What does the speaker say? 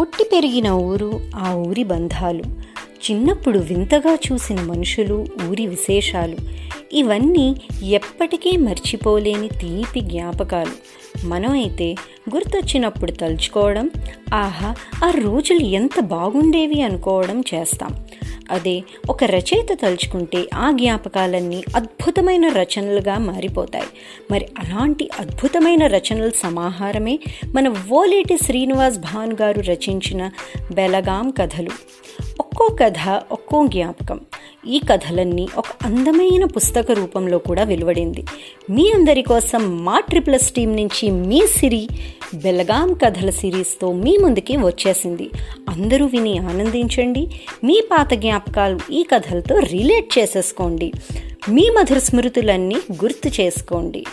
పుట్టి పెరిగిన ఊరు ఆ ఊరి బంధాలు చిన్నప్పుడు వింతగా చూసిన మనుషులు ఊరి విశేషాలు ఇవన్నీ ఎప్పటికీ మర్చిపోలేని తీపి జ్ఞాపకాలు. మనం అయితే గుర్తొచ్చినప్పుడు తలుచుకోవడం ఆహా ఆ రోజులు ఎంత బాగుండేవి అనుకోవడం చేస్తాం. అదే ఒక రచయిత తలుచుకుంటే ఆ జ్ఞాపకాలన్నీ అద్భుతమైన రచనలుగా మారిపోతాయి. మరి అలాంటి అద్భుతమైన రచనల సమాహారమే మన ఓలేటి శ్రీనివాస్ భాన్ గారు రచించిన బెలగాం కథలు. ఒక్కో కథ ఒక్కో జ్ఞాపకం. ఈ కథలన్నీ ఒక అందమైన పుస్తక రూపంలో కూడా వెలువడింది. మీ అందరి కోసం మా ట్రిప్లస్ టీం నుంచి మీ సిరి బెలగాం కథల సిరీస్తో మీ ముందుకి వచ్చేసింది. అందరూ విని ఆనందించండి. మీ పాత జ్ఞాపకాలు ఈ కథలతో రిలేట్ చేసేసుకోండి. మీ మధుర స్మృతులన్నీ గుర్తు చేసుకోండి.